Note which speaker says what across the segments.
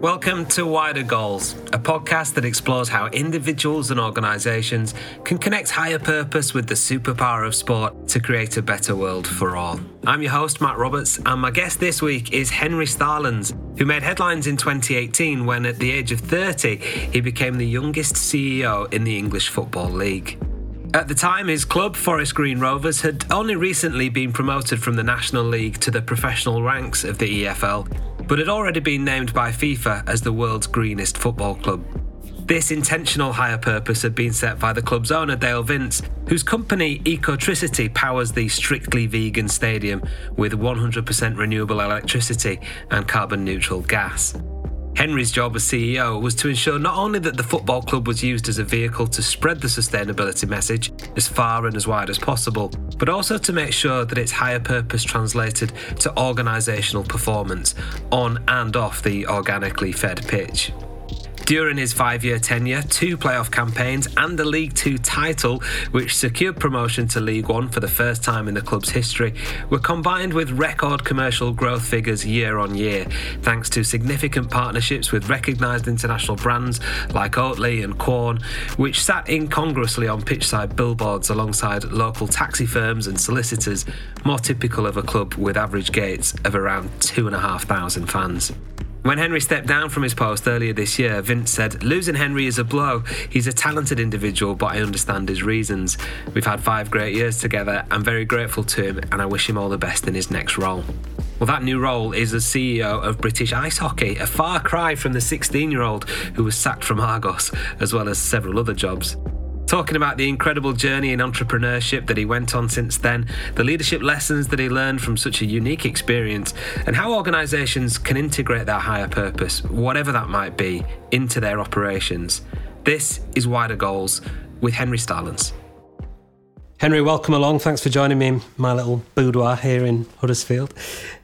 Speaker 1: Welcome to Wider Goals, a podcast that explores how individuals and organisations can connect higher purpose with the superpower of sport to create a better world for all. I'm your host, Matt Roberts, and my guest this week is Henry Staelens, who made headlines in 2018 when, at the age of 30, he became the youngest CEO in the English Football League. At the time, his club, Forest Green Rovers, had only recently been promoted from the National League to the professional ranks of the EFL, but had already been named by FIFA as the world's greenest football club. This intentional higher purpose had been set by the club's owner, Dale Vince, whose company Ecotricity powers the strictly vegan stadium with 100% renewable electricity and carbon neutral gas. Henry's job as CEO was to ensure not only that the football club was used as a vehicle to spread the sustainability message as far and as wide as possible, but also to make sure that its higher purpose translated to organisational performance on and off the organically fed pitch. During his five year tenure, two playoff campaigns and a League Two title, which secured promotion to League One for the first time in the club's history, were combined with record commercial growth figures year on year, thanks to significant partnerships with recognised international brands like Oatly and Quorn, which sat incongruously on pitchside billboards alongside local taxi firms and solicitors, more typical of a club with average gates of around 2,500 fans. When Henry stepped down from his post earlier this year, Vince said, Losing Henry is a blow. He's a talented individual, but I understand his reasons. We've had five great years together. I'm very grateful to him, and I wish him all the best in his next role. Well, that new role is as CEO of British Ice Hockey, a far cry from the 16 year old who was sacked from Argos, as well as several other jobs talking about the incredible journey in entrepreneurship that he went on since then, the leadership lessons that he learned from such a unique experience, and how organisations can integrate their higher purpose, whatever that might be, into their operations. This is Wider Goals with Henry Staelens. Henry, welcome along. Thanks for joining me in my little boudoir here in Huddersfield.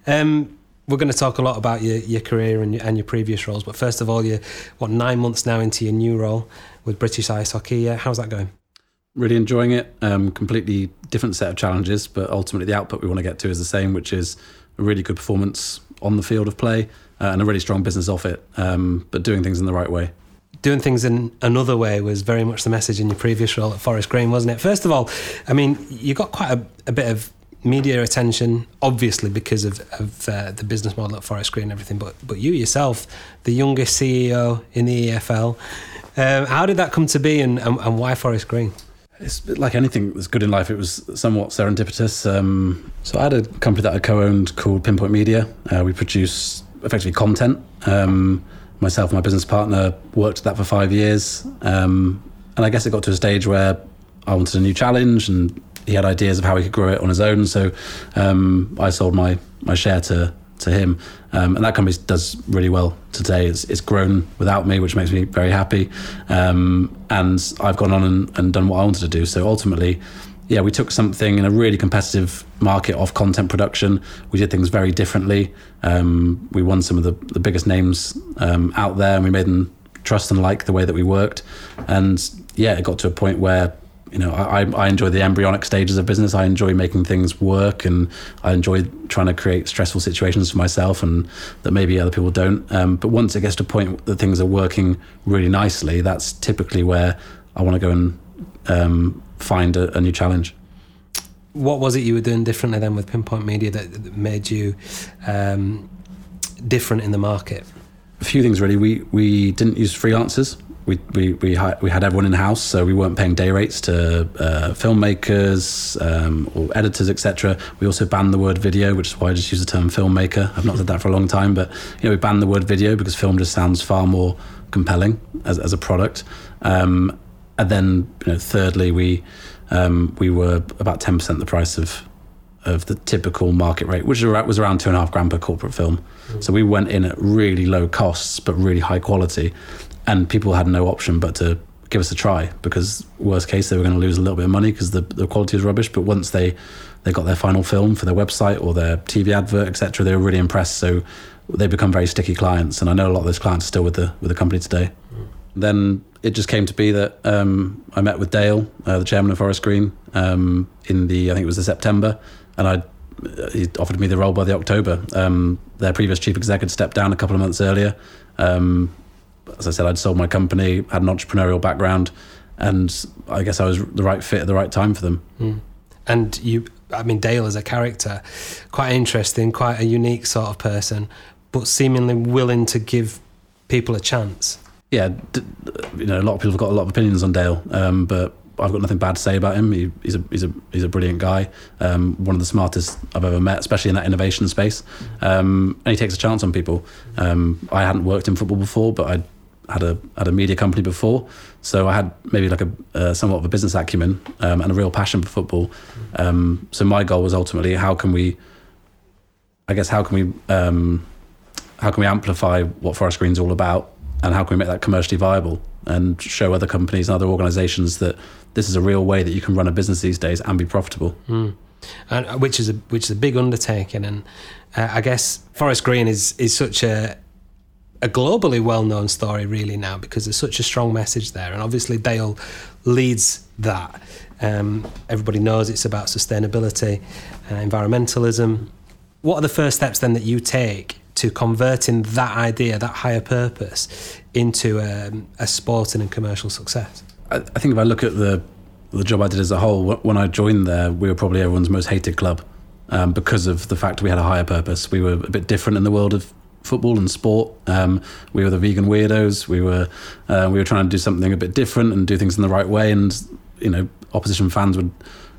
Speaker 1: Um, we're going to talk a lot about your, your career and your, and your previous roles, but first of all, you're what nine months now into your new role with British Ice Hockey. Uh, how's that going?
Speaker 2: Really enjoying it. Um, completely different set of challenges, but ultimately the output we want to get to is the same, which is a really good performance on the field of play uh, and a really strong business off it, um, but doing things in the right way
Speaker 1: doing things in another way was very much the message in your previous role at Forest Green, wasn't it? First of all, I mean, you got quite a, a bit of media attention, obviously because of, of uh, the business model at Forest Green and everything, but but you yourself, the youngest CEO in the EFL, um, how did that come to be, and, and, and, why Forest Green?
Speaker 2: It's like anything that's good in life. It was somewhat serendipitous. Um, so I had a company that I co-owned called Pinpoint Media. Uh, we produce effectively content. Um, myself and my business partner worked at that for five years, um, and I guess it got to a stage where I wanted a new challenge, and he had ideas of how he could grow it on his own. So um, I sold my my share to to him. Um, and that company does really well today. It's, it's grown without me, which makes me very happy. Um, and I've gone on and, and done what I wanted to do. So ultimately, yeah, we took something in a really competitive market of content production. We did things very differently. Um, we won some of the, the biggest names um, out there, and we made them trust and like the way that we worked. And yeah, it got to a point where you know I, I enjoy the embryonic stages of business. I enjoy making things work, and I enjoy trying to create stressful situations for myself, and that maybe other people don't. Um, but once it gets to a point that things are working really nicely, that's typically where I want to go and um, find a, a, new challenge.
Speaker 1: What was it you were doing differently then with Pinpoint Media that, that made you um, different in the market?
Speaker 2: A few things really. We we didn't use freelancers. We we we, had, we had everyone in house, so we weren't paying day rates to uh, filmmakers um, or editors, etc. We also banned the word video, which is why I just use the term filmmaker. I've not said that for a long time, but you know we banned the word video because film just sounds far more compelling as, as a product. Um, and then you know, thirdly, we um, we were about ten percent the price of of the typical market rate, which was around two and a half grand per corporate film. Mm. So we went in at really low costs but really high quality, and people had no option but to give us a try because worst case they were going to lose a little bit of money because the, the quality is rubbish. But once they they got their final film for their website or their TV advert, etc., they were really impressed. So they become very sticky clients, and I know a lot of those clients are still with the with the company today. Mm. Then it just came to be that um, I met with Dale, uh, the chairman of Forest Green, um, in the I think it was the September, and I he offered me the role by the October. Um, their previous chief executive stepped down a couple of months earlier. Um, as I said, I'd sold my company, had an entrepreneurial background, and I guess I was the right fit at the right time for them. Mm.
Speaker 1: And you, I mean, Dale as a character, quite interesting, quite a unique sort of person, but seemingly willing to give people a chance
Speaker 2: yeah, you know, a lot of people have got a lot of opinions on Dale, um, but I've got nothing bad to say about him. He, he's a he's a he's a brilliant guy, um, one of the smartest I've ever met, especially in that innovation space. Um, and he takes a chance on people. Um, I hadn't worked in football before, but I had a had a media company before, so I had maybe like a uh, somewhat of a business acumen um, and a real passion for football. Um, so my goal was ultimately how can we, I guess, how can we um, how can we amplify what Forest Green's all about and how can we make that commercially viable and show other companies and other organizations that this is a real way that you can run a business these days and be profitable mm.
Speaker 1: and uh, which is a which is a big undertaking and uh, I guess Forest Green is is such a a globally well-known story really now because there's such a strong message there and obviously Dale leads that um, everybody knows it's about sustainability uh, environmentalism what are the first steps then that you take to converting that idea, that higher purpose, into a, um, a sporting and commercial success?
Speaker 2: I, I think if I look at the the job I did as a whole, when I joined there, we were probably everyone's most hated club um, because of the fact we had a higher purpose. We were a bit different in the world of football and sport. Um, we were the vegan weirdos. We were uh, we were trying to do something a bit different and do things in the right way. And you know, opposition fans would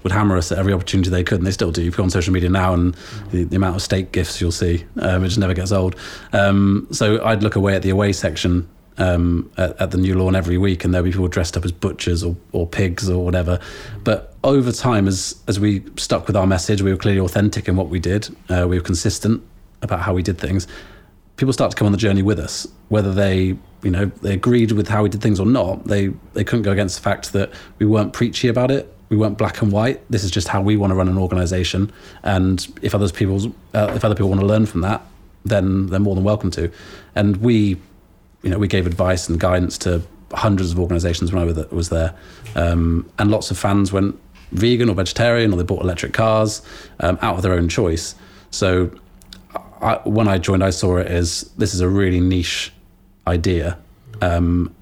Speaker 2: would hammer us at every opportunity they could, and they still do. You go on social media now, and the, the amount of steak gifts you'll see, um, it just never gets old. Um, so I'd look away at the away section um, at, at, the new lawn every week, and there'll be people dressed up as butchers or, or pigs or whatever. But over time, as as we stuck with our message, we were clearly authentic in what we did. Uh, we were consistent about how we did things. People start to come on the journey with us, whether they you know they agreed with how we did things or not. They they couldn't go against the fact that we weren't preachy about it we weren't black and white. This is just how we want to run an organization. And if other people, uh, if other people want to learn from that, then they're more than welcome to. And we, you know, we gave advice and guidance to hundreds of organizations when I was there. Um, and lots of fans went vegan or vegetarian or they bought electric cars um, out of their own choice. So I, when I joined, I saw it as this is a really niche idea. Um,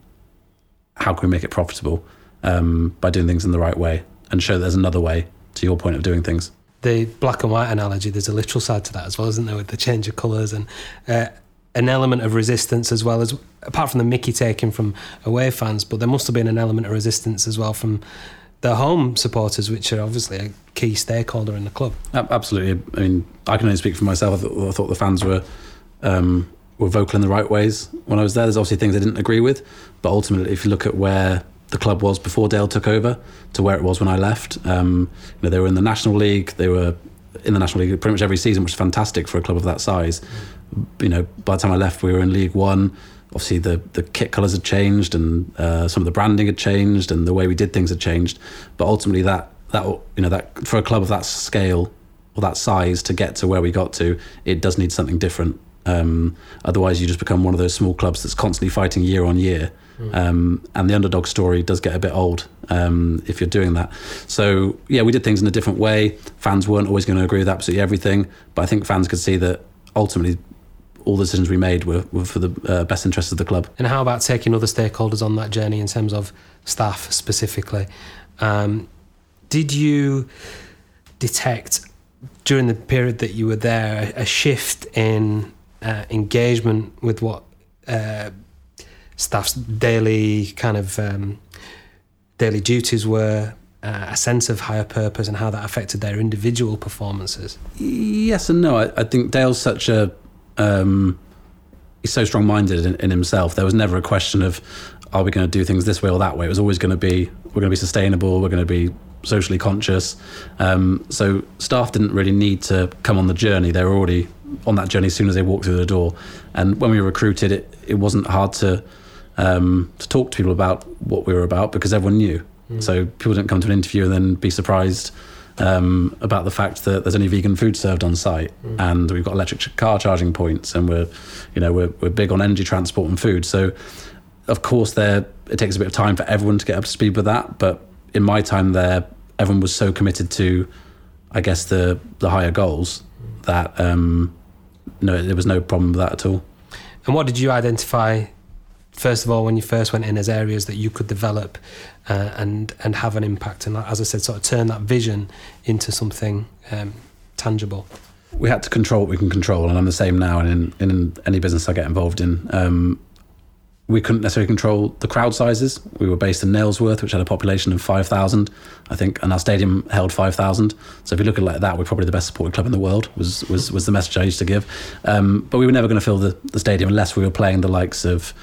Speaker 2: how can we make it profitable um, by doing things in the right way? and show there's another way to your point of doing things.
Speaker 1: The black and white analogy, there's a literal side to that as well, isn't there, with the change of colours and uh, an element of resistance as well as, apart from the Mickey taking from away fans, but there must have been an element of resistance as well from the home supporters, which are obviously a key stakeholder in the club.
Speaker 2: Absolutely. I mean, I can only speak for myself. I thought, I thought the fans were um, were vocal in the right ways when I was there. There's obviously things I didn't agree with, but ultimately, if you look at where the club was before Dale took over to where it was when I left. Um, you know, they were in the National League. They were in the National League pretty much every season, which is fantastic for a club of that size. You know, by the time I left, we were in League One. Obviously, the, the kit colours had changed, and uh, some of the branding had changed, and the way we did things had changed. But ultimately, that that you know that for a club of that scale or that size to get to where we got to, it does need something different. Um, otherwise, you just become one of those small clubs that's constantly fighting year on year. Mm. Um, and the underdog story does get a bit old um, if you're doing that. So, yeah, we did things in a different way. Fans weren't always going to agree with absolutely everything, but I think fans could see that ultimately all the decisions we made were, were for the uh, best interests of the club.
Speaker 1: And how about taking other stakeholders on that journey in terms of staff specifically? Um, did you detect during the period that you were there a shift in uh, engagement with what uh, staff's daily kind of um, daily duties were, uh, a sense of higher purpose, and how that affected their individual performances?
Speaker 2: Yes and no. I, I think Dale's such a um, he's so strong-minded in, in, himself. There was never a question of are we going to do things this way or that way. It was always going to be we're going to be sustainable. We're going to be socially conscious. Um, so staff didn't really need to come on the journey. They were already on that journey as soon as they walked through the door. And when we were recruited, it, it wasn't hard to um, to talk to people about what we were about because everyone knew. Mm. So people didn't come to an interview and then be surprised um, about the fact that there's only vegan food served on site mm. and we've got electric car charging points and we're you know we're, we're big on energy transport and food. So of course there it takes a bit of time for everyone to get up to speed with that, but in my time there, everyone was so committed to, I guess the the higher goals that um, no, there was no problem with that at all.
Speaker 1: And what did you identify first of all when you first went in as areas that you could develop uh, and and have an impact and as I said, sort of turn that vision into something um, tangible?
Speaker 2: We had to control what we can control, and I'm the same now. And in, in any business I get involved in, um, we couldn't necessarily control the crowd sizes. We were based in Nailsworth, which had a population of 5,000, I think, and our stadium held 5,000. So if you look at it like that, we're probably the best supported club in the world, was, was, was the message I used to give. Um, but we were never going to fill the, the stadium unless we were playing the likes of,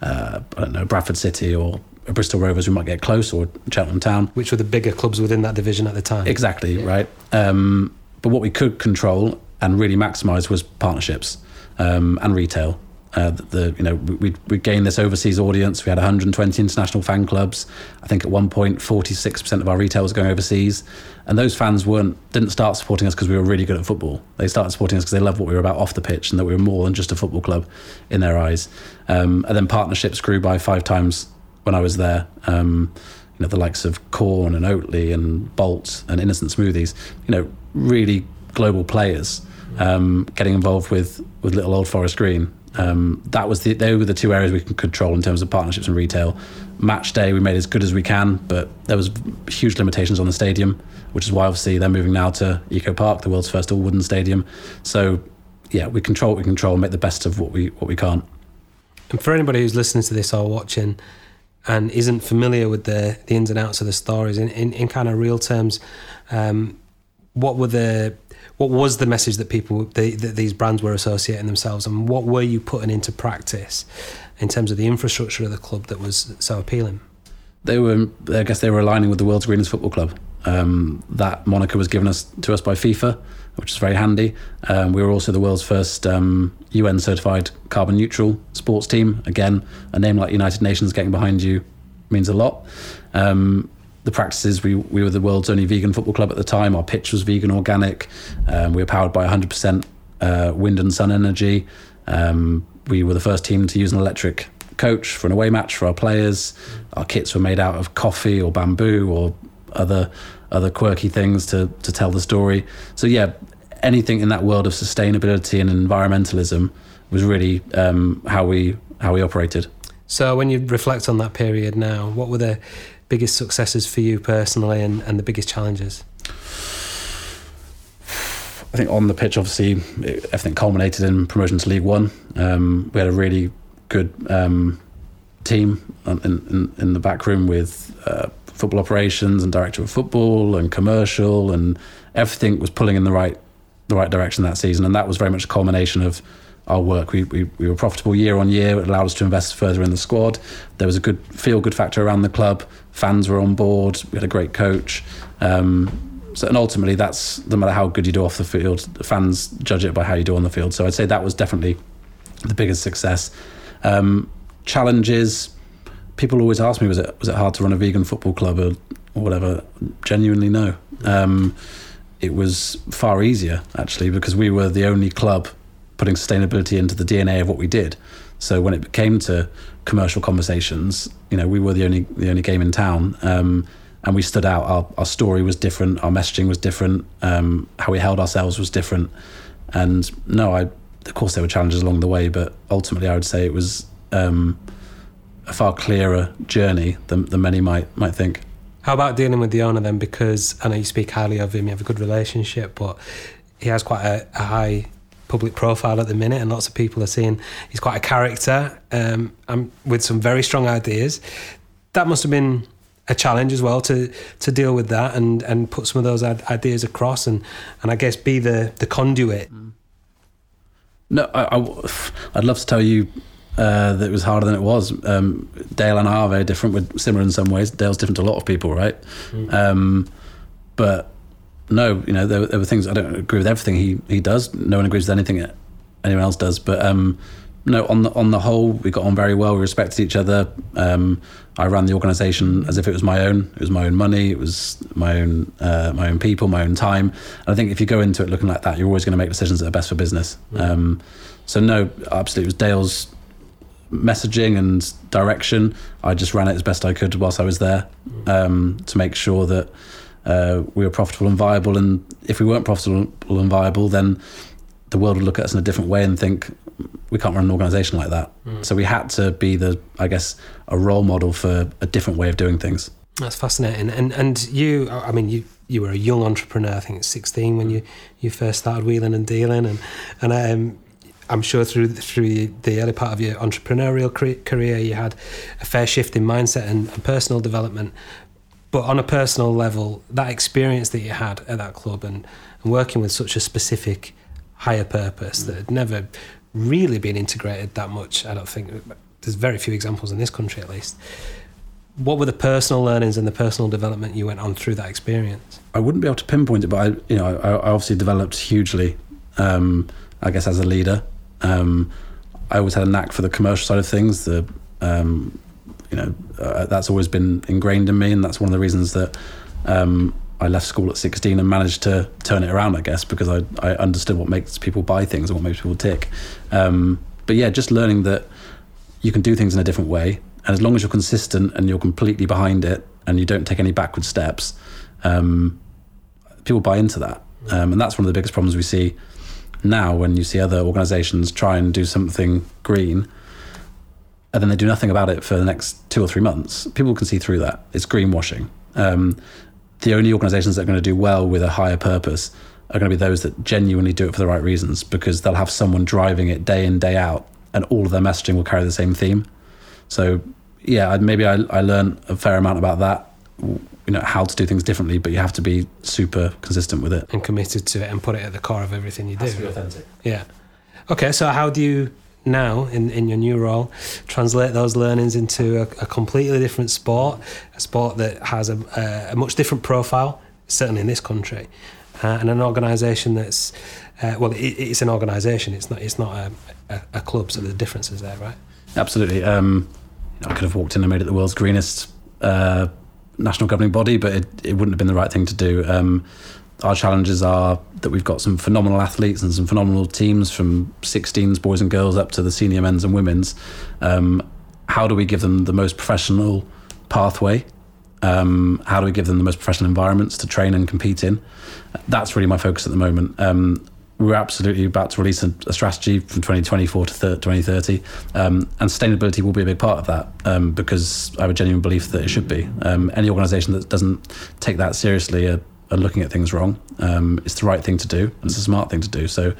Speaker 2: uh, I don't know, Bradford City or Bristol Rovers, we might get close, or Cheltenham Town.
Speaker 1: Which were the bigger clubs within that division at the time.
Speaker 2: Exactly, yeah. right. Um, but what we could control and really maximise was partnerships um, and retail. Uh, the, you know we we gained this overseas audience. We had 120 international fan clubs. I think at one point 46 percent of our retail was going overseas, and those fans weren't didn't start supporting us because we were really good at football. They started supporting us because they loved what we were about off the pitch and that we were more than just a football club in their eyes. Um, and then partnerships grew by five times when I was there. Um, you know the likes of Quorn and Oatly and Bolt and Innocent Smoothies. You know really global players um, getting involved with with Little Old Forest Green um, that was the, they were the two areas we can control in terms of partnerships and retail. Match day, we made as good as we can, but there was huge limitations on the stadium, which is why obviously they're moving now to Eco Park, the world's first all wooden stadium. So, yeah, we control what we control and make the best of what we what we can't.
Speaker 1: And for anybody who's listening to this or watching and isn't familiar with the the ins and outs of the stories in in, in kind of real terms, um, what were the what was the message that people that these brands were associating themselves and what were you putting into practice in terms of the infrastructure of the club that was so appealing?
Speaker 2: They were i guess they were aligning with the world's greenest football club. Um, that moniker was given us to us by fifa which is very handy. Um, we were also the world's first um, un certified carbon neutral sports team. Again a name like united nations getting behind you means a lot. Um, the practices. We, we were the world's only vegan football club at the time. Our pitch was vegan organic. Um, we were powered by 100% uh, wind and sun energy. Um, we were the first team to use an electric coach for an away match for our players. Our kits were made out of coffee or bamboo or other other quirky things to to tell the story. So yeah, anything in that world of sustainability and environmentalism was really um, how we how we operated.
Speaker 1: So when you reflect on that period now, what were the biggest successes for you personally and, and the biggest challenges?
Speaker 2: I think on the pitch, obviously, everything culminated in promotion to League One. Um, we had a really good um, team in, in, in, the back room with uh, football operations and director of football and commercial, and everything was pulling in the right the right direction that season. And that was very much a culmination of our work. We, we, we were profitable year on year. It allowed us to invest further in the squad. There was a good feel good factor around the club. Fans were on board. We had a great coach. Um, so, and ultimately, that's no matter how good you do off the field, the fans judge it by how you do on the field. So I'd say that was definitely the biggest success. Um, challenges. People always ask me, was it was it hard to run a vegan football club or, or whatever? Genuinely, no. Um, it was far easier actually because we were the only club putting sustainability into the DNA of what we did. So when it came to commercial conversations, you know, we were the only the only game in town, um, and we stood out. Our, our story was different. Our messaging was different. Um, how we held ourselves was different. And no, I of course there were challenges along the way, but ultimately I would say it was um, a far clearer journey than, than many might might think.
Speaker 1: How about dealing with the owner then? Because I know you speak highly of him, you have a good relationship, but he has quite a, a high public profile at the minute, and lots of people are seeing he's quite a character um, and with some very strong ideas. That must have been a challenge as well to to deal with that and and put some of those ideas across and and I guess be the the conduit.
Speaker 2: No, I, would love to tell you uh, that it was harder than it was. Um, Dale and I are very different. We're similar in some ways. Dale's different to a lot of people, right? Mm. Um, but no, you know, there, there, were things I don't agree with everything he he does. No one agrees with anything anyone else does. But um, no, on the on the whole, we got on very well. We respected each other. Um, I ran the organisation as if it was my own. It was my own money. It was my own uh, my own people, my own time. And I think if you go into it looking like that, you're always going to make decisions that are best for business. Um, so no, absolutely, it was Dale's messaging and direction. I just ran it as best I could whilst I was there um, to make sure that uh, we were profitable and viable. And if we weren't profitable and viable, then the world would look at us in a different way and think we can't run an organization like that. Mm. So we had to be the, I guess, a role model for a different way of doing things.
Speaker 1: That's fascinating. And and you, I mean, you you were a young entrepreneur. I think it's 16 when you you first started wheeling and dealing, and and um, I'm sure through through the early part of your entrepreneurial career, you had a fair shift in mindset and, and personal development. But on a personal level, that experience that you had at that club and, and working with such a specific higher purpose that had never really been integrated that much. I don't think there's very few examples in this country, at least. What were the personal learnings and the personal development you went on through that experience?
Speaker 2: I wouldn't be able to pinpoint it, but I, you know, I, I obviously developed hugely. Um, I guess as a leader, um, I always had a knack for the commercial side of things. The um, you know uh, that's always been ingrained in me, and that's one of the reasons that um, I left school at 16 and managed to turn it around, I guess, because I, I understood what makes people buy things and what makes people tick. Um, but yeah, just learning that you can do things in a different way. And as long as you're consistent and you're completely behind it and you don't take any backward steps, um, people buy into that. Um, and that's one of the biggest problems we see now when you see other organizations try and do something green and then they do nothing about it for the next two or three months. People can see through that. It's greenwashing. Um, the only organizations that are going to do well with a higher purpose are going to be those that genuinely do it for the right reasons because they'll have someone driving it day in day out and all of their messaging will carry the same theme so yeah maybe i, I learned a fair amount about that you know how to do things differently but you have to be super consistent with it
Speaker 1: and committed to it and put it at the core of everything you do
Speaker 2: authentic
Speaker 1: yeah okay so how do you now in, in your new role, translate those learnings into a, a completely different sport, a sport that has a, a, a much different profile, certainly in this country, uh, and an organisation that's uh, well, it, it's an organisation. It's not it's not a, a, club. So the difference is there, right?
Speaker 2: Absolutely. Um, I could have walked in and made it the world's greenest uh, national governing body, but it, it wouldn't have been the right thing to do. Um, our challenges are that we've got some phenomenal athletes and some phenomenal teams from 16s boys and girls up to the senior men's and women's. Um, how do we give them the most professional pathway? Um, how do we give them the most professional environments to train and compete in? That's really my focus at the moment. Um, we're absolutely about to release a, a strategy from 2024 to 2030, um, and sustainability will be a big part of that um, because I have a genuine belief that it should be. Um, any organisation that doesn't take that seriously are looking at things wrong. Um, it's the right thing to do, and it's a smart thing to do. So,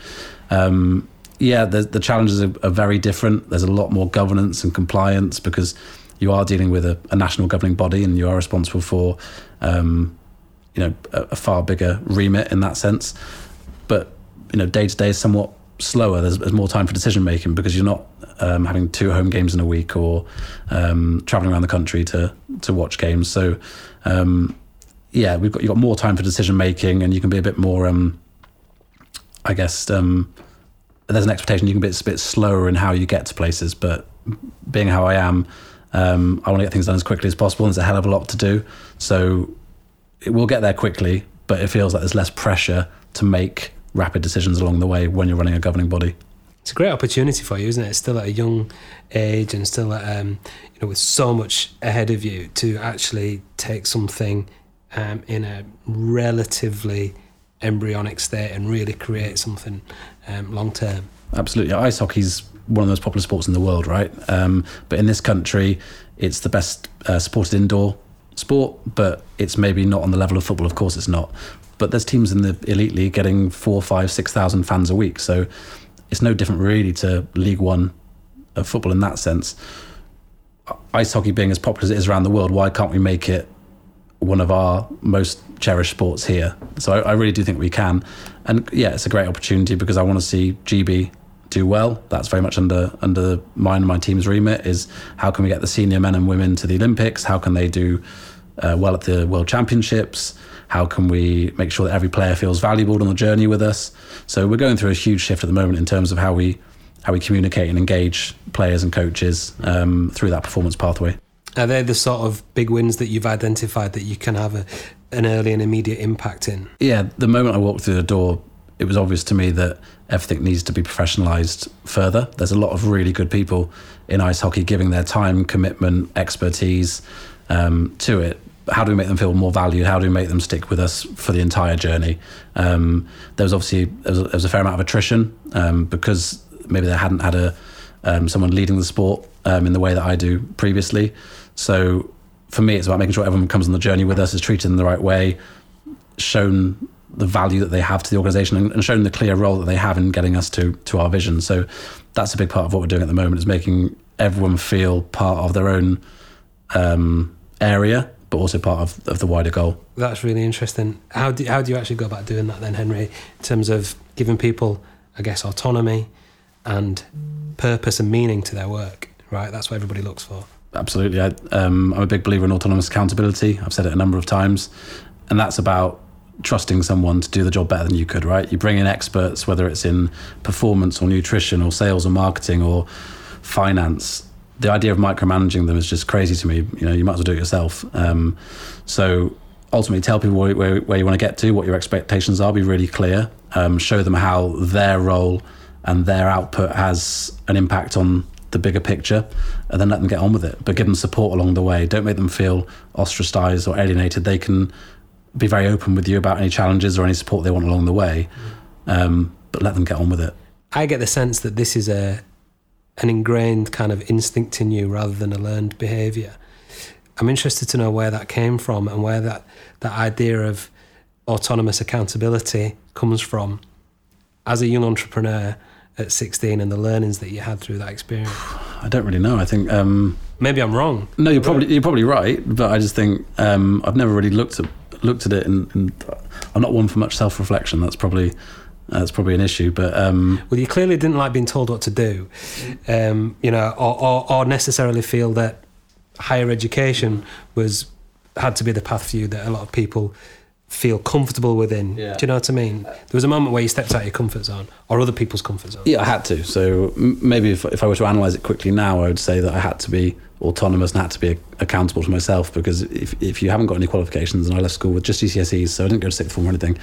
Speaker 2: um, yeah, the, the challenges are, are, very different. There's a lot more governance and compliance because you are dealing with a, a national governing body, and you are responsible for, um, you know, a, a, far bigger remit in that sense. But you know, day to day is somewhat slower. There's, there's, more time for decision making because you're not um, having two home games in a week or um, traveling around the country to to watch games. So um, yeah, we've got you've got more time for decision making, and you can be a bit more. Um, I guess um, there's an expectation you can be a bit slower in how you get to places, but being how I am, um, I want to get things done as quickly as possible. And there's a hell of a lot to do, so it will get there quickly. But it feels like there's less pressure to make rapid decisions along the way when you're running a governing body.
Speaker 1: It's a great opportunity for you, isn't it? It's still at a young age and still at, um, you know with so much ahead of you to actually take something um, in a relatively embryonic state and really create something um, long term.
Speaker 2: Absolutely, ice hockey's one of the most popular sports in the world, right? Um, but in this country, it's the best uh, supported indoor sport, but it's maybe not on the level of football. Of course, it's not. But there's teams in the elite league getting four, five, six thousand fans a week, so it's no different really to League One of football in that sense. Ice hockey being as popular as it is around the world, why can't we make it one of our most cherished sports here? So I, I really do think we can, and yeah, it's a great opportunity because I want to see GB do well. That's very much under under mine and my team's remit. Is how can we get the senior men and women to the Olympics? How can they do uh, well at the World Championships? How can we make sure that every player feels valuable on the journey with us? So we're going through a huge shift at the moment in terms of how we how we communicate and engage players and coaches um, through that performance pathway.
Speaker 1: Are they the sort of big wins that you've identified that you can have a, an early and immediate impact in?
Speaker 2: Yeah, the moment I walked through the door, it was obvious to me that everything needs to be professionalized further. There's a lot of really good people in ice hockey giving their time, commitment, expertise um, to it. How do we make them feel more valued? How do we make them stick with us for the entire journey? Um, there was obviously there was, a, there was, a, fair amount of attrition um, because maybe they hadn't had a um, someone leading the sport um, in the way that I do previously. So for me, it's about making sure everyone comes on the journey with us, is treated in the right way, shown the value that they have to the organisation, and, and shown the clear role that they have in getting us to to our vision. So that's a big part of what we're doing at the moment is making everyone feel part of their own um, area, but also part of, of the wider goal.
Speaker 1: That's really interesting. How do how do you actually go about doing that then, Henry? In terms of giving people, I guess, autonomy and purpose and meaning to their work. Right, that's what everybody looks for.
Speaker 2: Absolutely, I, um, I'm a big believer in autonomous accountability. I've said it a number of times, and that's about trusting someone to do the job better than you could, right? You bring in experts, whether it's in performance or nutrition or sales or marketing or finance. The idea of micromanaging them is just crazy to me. You know, you might as well do it yourself. Um, so ultimately, tell people where, where, where, you want to get to, what your expectations are, be really clear, um, show them how their role and their output has an impact on the bigger picture, and then let them get on with it. But give them support along the way. Don't make them feel ostracized or alienated. They can be very open with you about any challenges or any support they want along the way, um, but let them get on with it.
Speaker 1: I get the sense that this is a an ingrained kind of instinct in you rather than a learned behaviour. I'm interested to know where that came from and where that, that idea of autonomous accountability comes from as a young entrepreneur at 16 and the learnings that you had through that experience.
Speaker 2: I don't really know. I think um,
Speaker 1: maybe I'm wrong.
Speaker 2: No, you're probably you're probably right, but I just think um, I've never really looked at looked at it, and, and I'm not one for much self reflection. That's probably that's probably an issue. But um,
Speaker 1: well, you clearly didn't like being told what to do, um, you know, or, or, or, necessarily feel that higher education was had to be the path for you that a lot of people feel comfortable within. Yeah. Do you know what I mean? There was a moment where you stepped out of your comfort zone or other people's comfort zone.
Speaker 2: Yeah, I had to. So maybe if, if I were to analyze it quickly now, I would say that I had to be autonomous and had to be accountable to myself because if, if you haven't got any qualifications and I left school with just GCSEs so I didn't go to sixth form or anything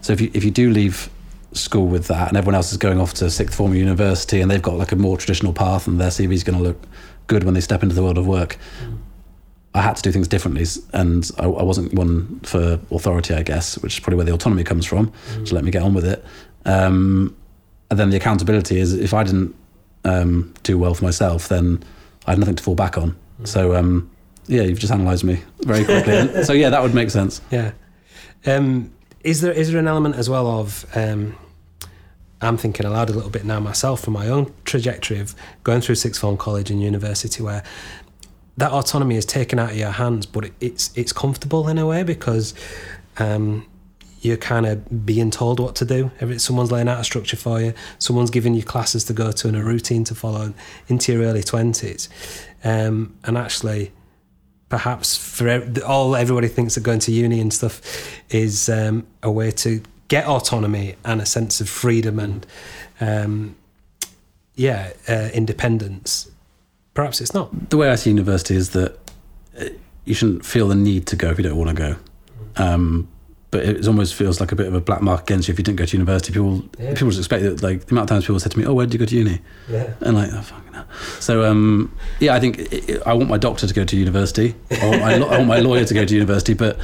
Speaker 2: so if you, if you do leave school with that and everyone else is going off to sixth form or university and they've got like a more traditional path and their CV is going to look good when they step into the world of work mm. I had to do things differently and I, I, wasn't one for authority I guess which is probably where the autonomy comes from mm. to let me get on with it um, and then the accountability is if I didn't um, do well for myself then I had nothing to fall back on. So um, yeah, you've just analysed me very quickly. so yeah, that would make sense.
Speaker 1: Yeah. Um, is there is there an element as well of um, I'm thinking aloud a little bit now myself from my own trajectory of going through sixth form college and university where that autonomy is taken out of your hands, but it, it's it's comfortable in a way because um, you're kind of being told what to do. Every, someone's laying out a structure for you. Someone's giving you classes to go to and a routine to follow into your early twenties. Um, and actually, perhaps for all everybody thinks that going to uni and stuff is um, a way to get autonomy and a sense of freedom and um, yeah uh, independence. Perhaps it's not.
Speaker 2: The way I see university is that uh, you shouldn't feel the need to go if you don't want to go. Um, but it almost feels like a bit of a black mark against you if you didn't go to university. People
Speaker 1: Yeah.
Speaker 2: people just expect that. Like the amount of times people said to me, "Oh, where did you go to uni?"
Speaker 1: Yeah.
Speaker 2: And like, oh, fucking hell. So, um, yeah, I think i i want my doctor to go to university. I want my, I want my lawyer to go to university. But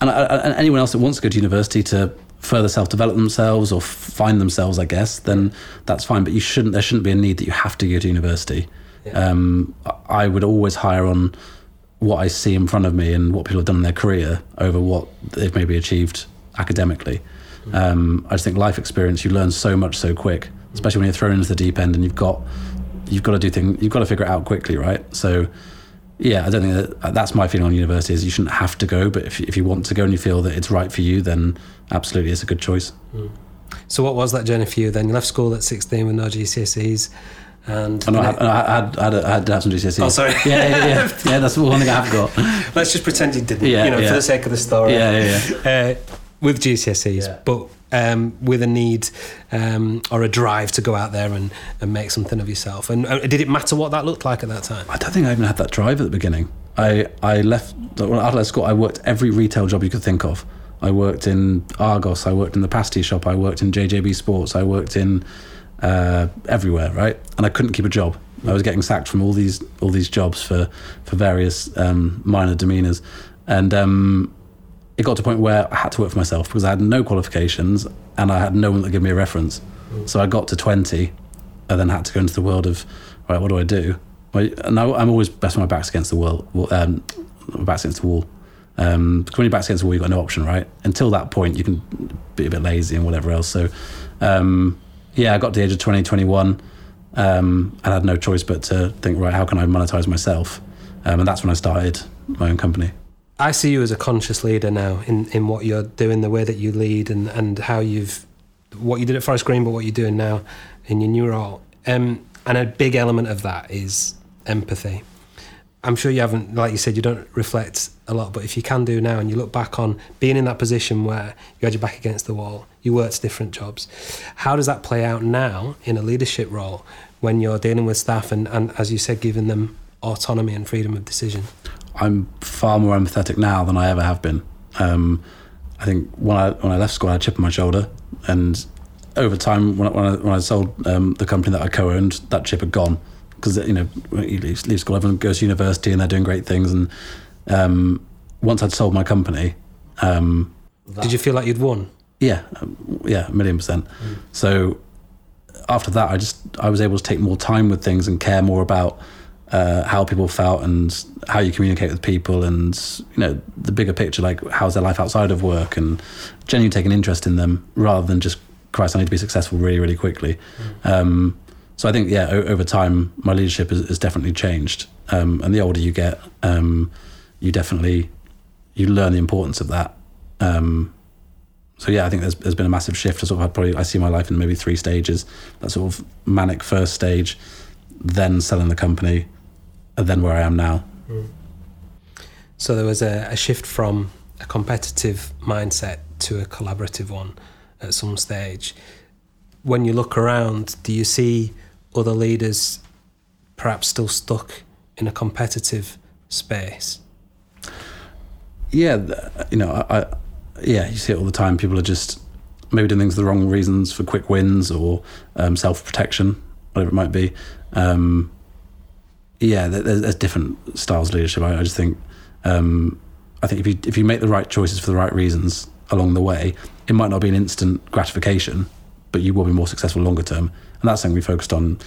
Speaker 2: and, I, and anyone else that wants to go to university to further self develop themselves or find themselves, I guess, then that's fine. But you shouldn't. There shouldn't be a need that you have to go to university. Um, I I would always hire on what I see in front of me and what people have done in their career over what they've maybe achieved academically. Um, I just think life experience, you learn so much so quick, especially when you're thrown into the deep end and you've got you've got to do things, you've got to figure it out quickly, right? So, yeah, I don't think that that's my feeling on university is you shouldn't have to go, but if if you want to go and you feel that it's right for you, then absolutely, it's a good choice.
Speaker 1: So what was that journey for you then? You left school at 16 with no GCSEs and
Speaker 2: I know I had, I had, I had, I had to have some GCSEs.
Speaker 1: Oh, sorry.
Speaker 2: Yeah, yeah, yeah. yeah that's the one thing I have got.
Speaker 1: let's just pretend you didn't,
Speaker 2: Yeah,
Speaker 1: you know,
Speaker 2: yeah.
Speaker 1: for the sake of the story.
Speaker 2: Yeah, yeah,
Speaker 1: Uh, with GCSEs,
Speaker 2: Yeah.
Speaker 1: but um, with a need um, or a drive to go out there and, and make something of yourself. And uh, did it matter what that looked like at that time?
Speaker 2: I don't think I even had that drive at the beginning. I, I left, when I left school, I worked every retail job you could think of. I worked in Argos, I worked in the pasty shop, I worked in JJB Sports, I worked in uh, everywhere, right? And I couldn't keep a job. I was getting sacked from all these all these jobs for for various um, minor demeanors, and um, it got to a point where I had to work for myself because I had no qualifications and I had no one that give me a reference. So I got to 20 and then had to go into the world of, right, what do I do? And I, I'm always best when my back's against the wall, um, back's against the wall. Um, because when your back's against the wall, you've got no option, right? Until that point, you can be a bit lazy and whatever else. So, um, yeah, I got to the age of 20, 21 um, and I had no choice but to think, right, how can I monetize myself? Um, and that's when I started my own company.
Speaker 1: I see you as a conscious leader now in, in what you're doing, the way that you lead, and, and how you've what you did at Forest Green, but what you're doing now in your new role. Um, and a big element of that is empathy. I'm sure you haven't, like you said, you don't reflect a lot, but if you can do now and you look back on being in that position where you had your back against the wall, you worked different jobs, how does that play out now in a leadership role when you're dealing with staff and, and as you said, giving them autonomy and freedom of decision?
Speaker 2: I'm far more empathetic now than I ever have been. Um, I think when I when I left school, I had a chip on my shoulder, and over time, when I, when I, when I sold um, the company that I co-owned, that chip had gone because you know you leave, leave school, everyone goes to university and they're doing great things, and um, once I'd sold my company, um,
Speaker 1: Did you feel like you'd won?
Speaker 2: yeah, um, yeah, a million percent. So after that, I just I was able to take more time with things and care more about uh, how people felt and how you communicate with people and you know the bigger picture, like how's their life outside of work and genuinely take an interest in them rather than just Christ, I need to be successful really, really quickly. Um, so I think yeah, o- over time, my leadership has, has definitely changed. Um, and the older you get, um, you definitely you learn the importance of that. Um, so yeah, I think there's, there's been a massive shift. I sort of probably I see my life in maybe three stages. That sort of manic first stage, then selling the company, and then where I am now.
Speaker 1: So there was a, a shift from a competitive mindset to a collaborative one at some stage. When you look around, do you see other leaders perhaps still stuck in a competitive space?
Speaker 2: Yeah, you know, I, I yeah, you see it all the time. People are just maybe doing things for the wrong reasons for quick wins or um, self protection, whatever it might be. Um, yeah, there- there's, there's different styles of leadership. I, I just think um, I think if you if you make the right choices for the right reasons along the way, it might not be an instant gratification, but you will be more successful longer term. And that's something we focused on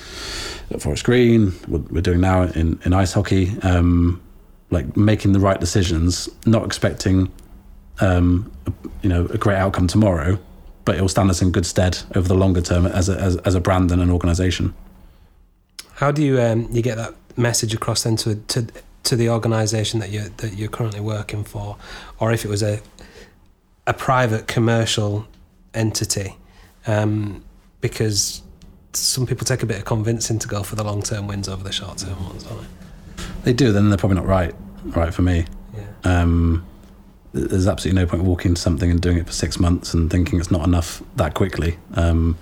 Speaker 2: at Forest Green. What we're doing now in in ice hockey, um, like making the right decisions, not expecting um, you know a great outcome tomorrow, but it will stand us in good stead over the longer term as a, as, as a brand and an organisation.
Speaker 1: How do you um, you get that message across then to to, to the organisation that you that you're currently working for, or if it was a a private commercial entity, um, because some people take a bit of convincing to go for the long term wins over the short term ones, don't they?
Speaker 2: They do, then they're probably not right. right for me.
Speaker 1: Yeah.
Speaker 2: Um, there's absolutely no point walking into something and doing it for six months and thinking it's not enough that quickly. Um,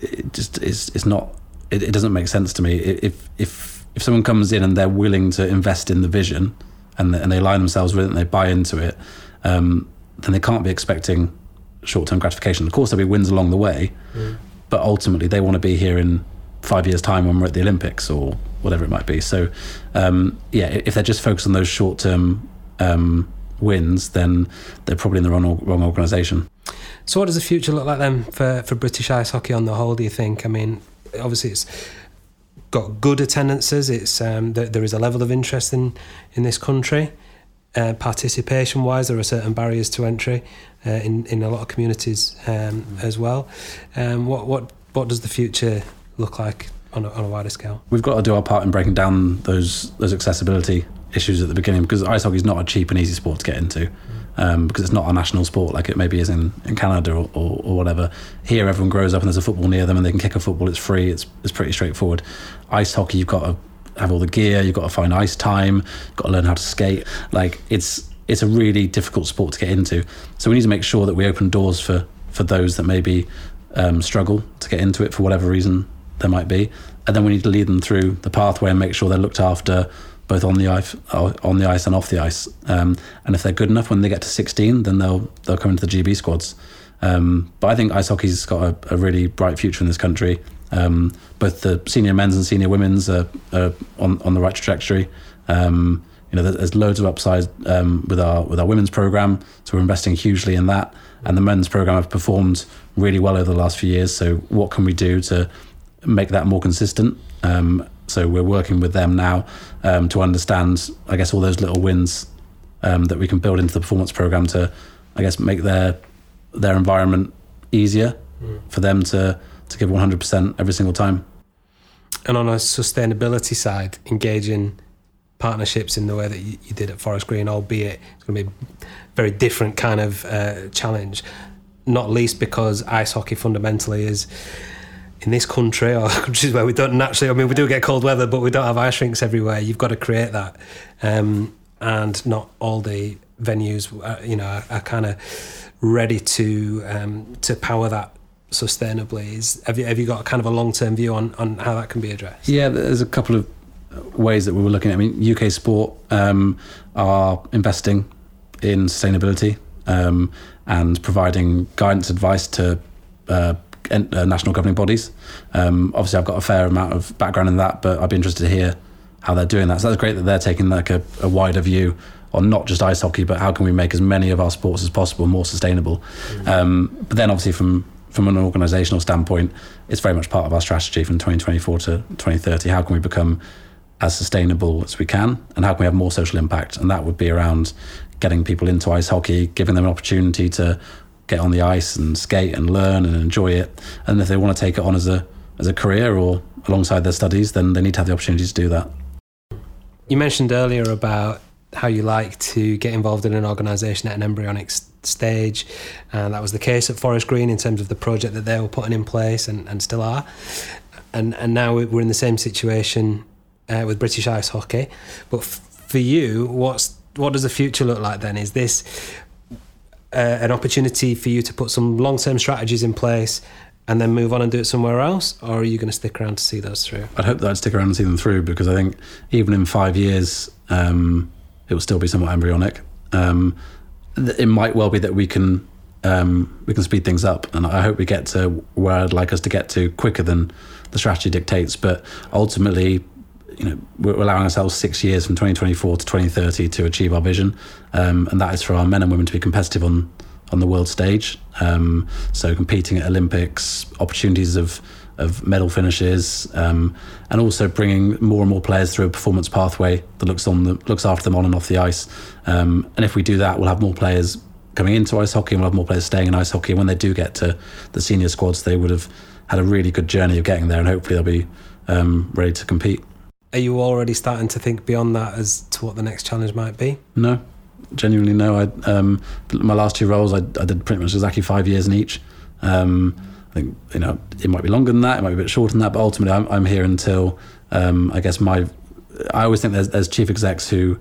Speaker 2: it just is. It's not. It, it doesn't make sense to me. If if if someone comes in and they're willing to invest in the vision and and they align themselves with it and they buy into it, um, then they can't be expecting short-term gratification. Of course, there'll be wins along the way,
Speaker 1: Mm.
Speaker 2: But ultimately they want to be here in five years' time when we're at the Olympics or whatever it might be. So, um, yeah, if they're just focused on those short-term um, wins, then they're probably in the wrong wrong organisation.
Speaker 1: So, what does the future look like then for, for British ice hockey on the whole? Do you think? I mean, obviously it's got good attendances. It's um, there, there is a level of interest in in this country. Uh, participation wise, there are certain barriers to entry uh, in in a lot of communities um, as well. Um, what what what does the future look like on a, on a wider scale?
Speaker 2: We've got to do our part in breaking down those those accessibility issues at the beginning because ice hockey is not a cheap and easy sport to get into. Um, because it's not a national sport like it maybe is in, in Canada or, or, or whatever. Here, everyone grows up and there's a football near them and they can kick a football. It's free. It's it's pretty straightforward. Ice hockey, you've got to have all the gear. You've got to find ice time. You've got to learn how to skate. Like it's it's a really difficult sport to get into. So we need to make sure that we open doors for for those that maybe um, struggle to get into it for whatever reason there might be, and then we need to lead them through the pathway and make sure they're looked after both on the ice, on the ice and off the ice. Um, and if they're good enough when they get to 16, then they'll they'll come into the GB squads. Um, but I think ice hockey's got a, a really bright future in this country. Um, both the senior men's and senior women's are, are on on the right trajectory. Um, you know, there's, loads of upside um, with our with our women's program, so we're investing hugely in that. And the men's program have performed really well over the last few years. So what can we do to make that more consistent? Um, so we're working with them now um, to understand, I guess, all those little wins um, that we can build into the performance program to, I guess, make their their environment easier for them to to give 100% every single time.
Speaker 1: And on a sustainability side, engaging partnerships in the way that you, did at Forest Green, albeit it's going to be a very different kind of uh, challenge, not least because ice hockey fundamentally is in this country or countries where we don't naturally, I mean, we do get cold weather, but we don't have ice rinks everywhere. You've got to create that. Um, and not all the venues, uh, you know, are, are kind of ready to um, to power that sustainably. Is, have, you, have you got a kind of a long term view on, on how that can be addressed?
Speaker 2: Yeah, there's a couple of ways that we were looking at. I mean, UK Sport um, are investing in sustainability um, and providing guidance, advice to uh, uh, national governing bodies. Um, obviously, I've got a fair amount of background in that, but I'd be interested to hear how they're doing that. So that's great that they're taking like a, a wider view on not just ice hockey, but how can we make as many of our sports as possible more sustainable. Um, but then, obviously, from from an organisational standpoint, it's very much part of our strategy from 2024 to 2030. How can we become as sustainable as we can, and how can we have more social impact? And that would be around getting people into ice hockey, giving them an opportunity to get on the ice and skate and learn and enjoy it. And if they want to take it on as a as a career or alongside their studies, then they need to have the opportunity to do that.
Speaker 1: You mentioned earlier about how you like to get involved in an organisation at an embryonic stage, and that was the case at Forest Green in terms of the project that they were putting in place and, and still are. And and now we're in the same situation uh, with British ice hockey. But f- for you, what's what does the future look like then? Is this uh, an opportunity for you to put some long term strategies in place and then move on and do it somewhere else, or are you going to stick around to see those through?
Speaker 2: I'd hope that I'd stick around and see them through because I think even in five years, um, it will still be somewhat embryonic. Um, it might well be that we can um, we can speed things up, and I hope we get to where I'd like us to get to quicker than the strategy dictates. But ultimately, you know, we're allowing ourselves six years from 2024 to 2030 to achieve our vision, um, and that is for our men and women to be competitive on on the world stage. Um, so competing at Olympics, opportunities of of medal finishes, um, and also bringing more and more players through a performance pathway that looks on the, looks after them on and off the ice. Um, and if we do that, we'll have more players coming into ice hockey, and we'll have more players staying in ice hockey. And when they do get to the senior squads, they would have had a really good journey of getting there, and hopefully they'll be um, ready to compete.
Speaker 1: Are you already starting to think beyond that as to what the next challenge might be?
Speaker 2: No, genuinely no. I um, my last two roles, I, I did pretty much exactly five years in each. Um, think you know it might be longer than that, it might be a bit shorter than that, but ultimately I'm, I'm here until um, I guess my. I always think there's, there's chief execs who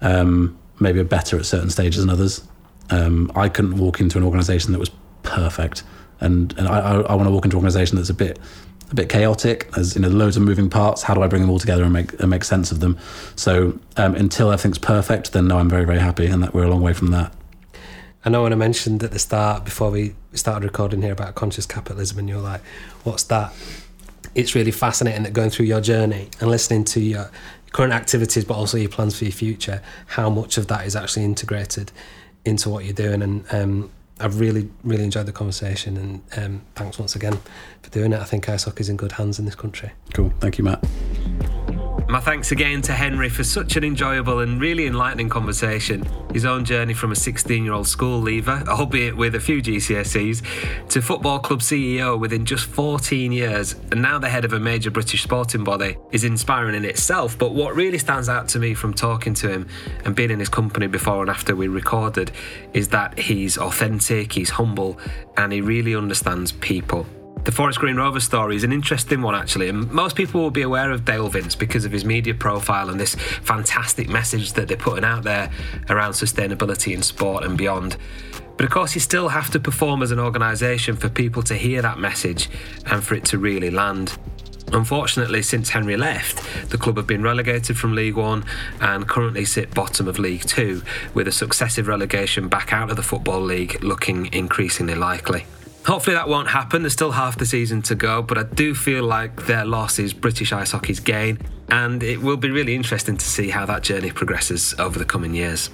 Speaker 2: um, maybe are better at certain stages than others. Um, I couldn't walk into an organisation that was perfect, and and I, I, I want to walk into an organisation that's a bit a bit chaotic. There's you know loads of moving parts. How do I bring them all together and make and make sense of them? So um, until everything's perfect, then no, I'm very very happy, and that we're a long way from that.
Speaker 3: I know when I mentioned at the start before we started recording here about conscious capitalism, and you're like, "What's that?" It's really fascinating that going through your journey and listening to your current activities, but also your plans for your future, how much of that is actually integrated into what you're doing. And um, I've really, really enjoyed the conversation. And um, thanks once again for doing it. I think ice hockey is in good hands in this country.
Speaker 2: Cool. Thank you, Matt.
Speaker 1: My thanks again to Henry for such an enjoyable and really enlightening conversation. His own journey from a 16 year old school leaver, albeit with a few GCSEs, to football club CEO within just 14 years, and now the head of a major British sporting body, is inspiring in itself. But what really stands out to me from talking to him and being in his company before and after we recorded is that he's authentic, he's humble, and he really understands people. The Forest Green Rovers story is an interesting one, actually, and most people will be aware of Dale Vince because of his media profile and this fantastic message that they're putting out there around sustainability in sport and beyond. But of course, you still have to perform as an organisation for people to hear that message and for it to really land. Unfortunately, since Henry left, the club have been relegated from League One and currently sit bottom of League Two, with a successive relegation back out of the Football League looking increasingly likely. Hopefully that won't happen. There's still half the season to go, but I do feel like their loss is British ice hockey's gain, and it will be really interesting to see how that journey progresses over the coming years.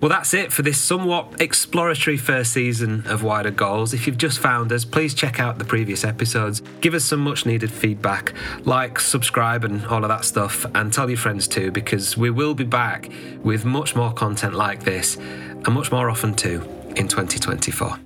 Speaker 1: Well, that's it for this somewhat exploratory first season of Wider Goals. If you've just found us, please check out the previous episodes, give us some much needed feedback, like, subscribe, and all of that stuff, and tell your friends too, because we will be back with much more content like this, and much more often too, in 2024.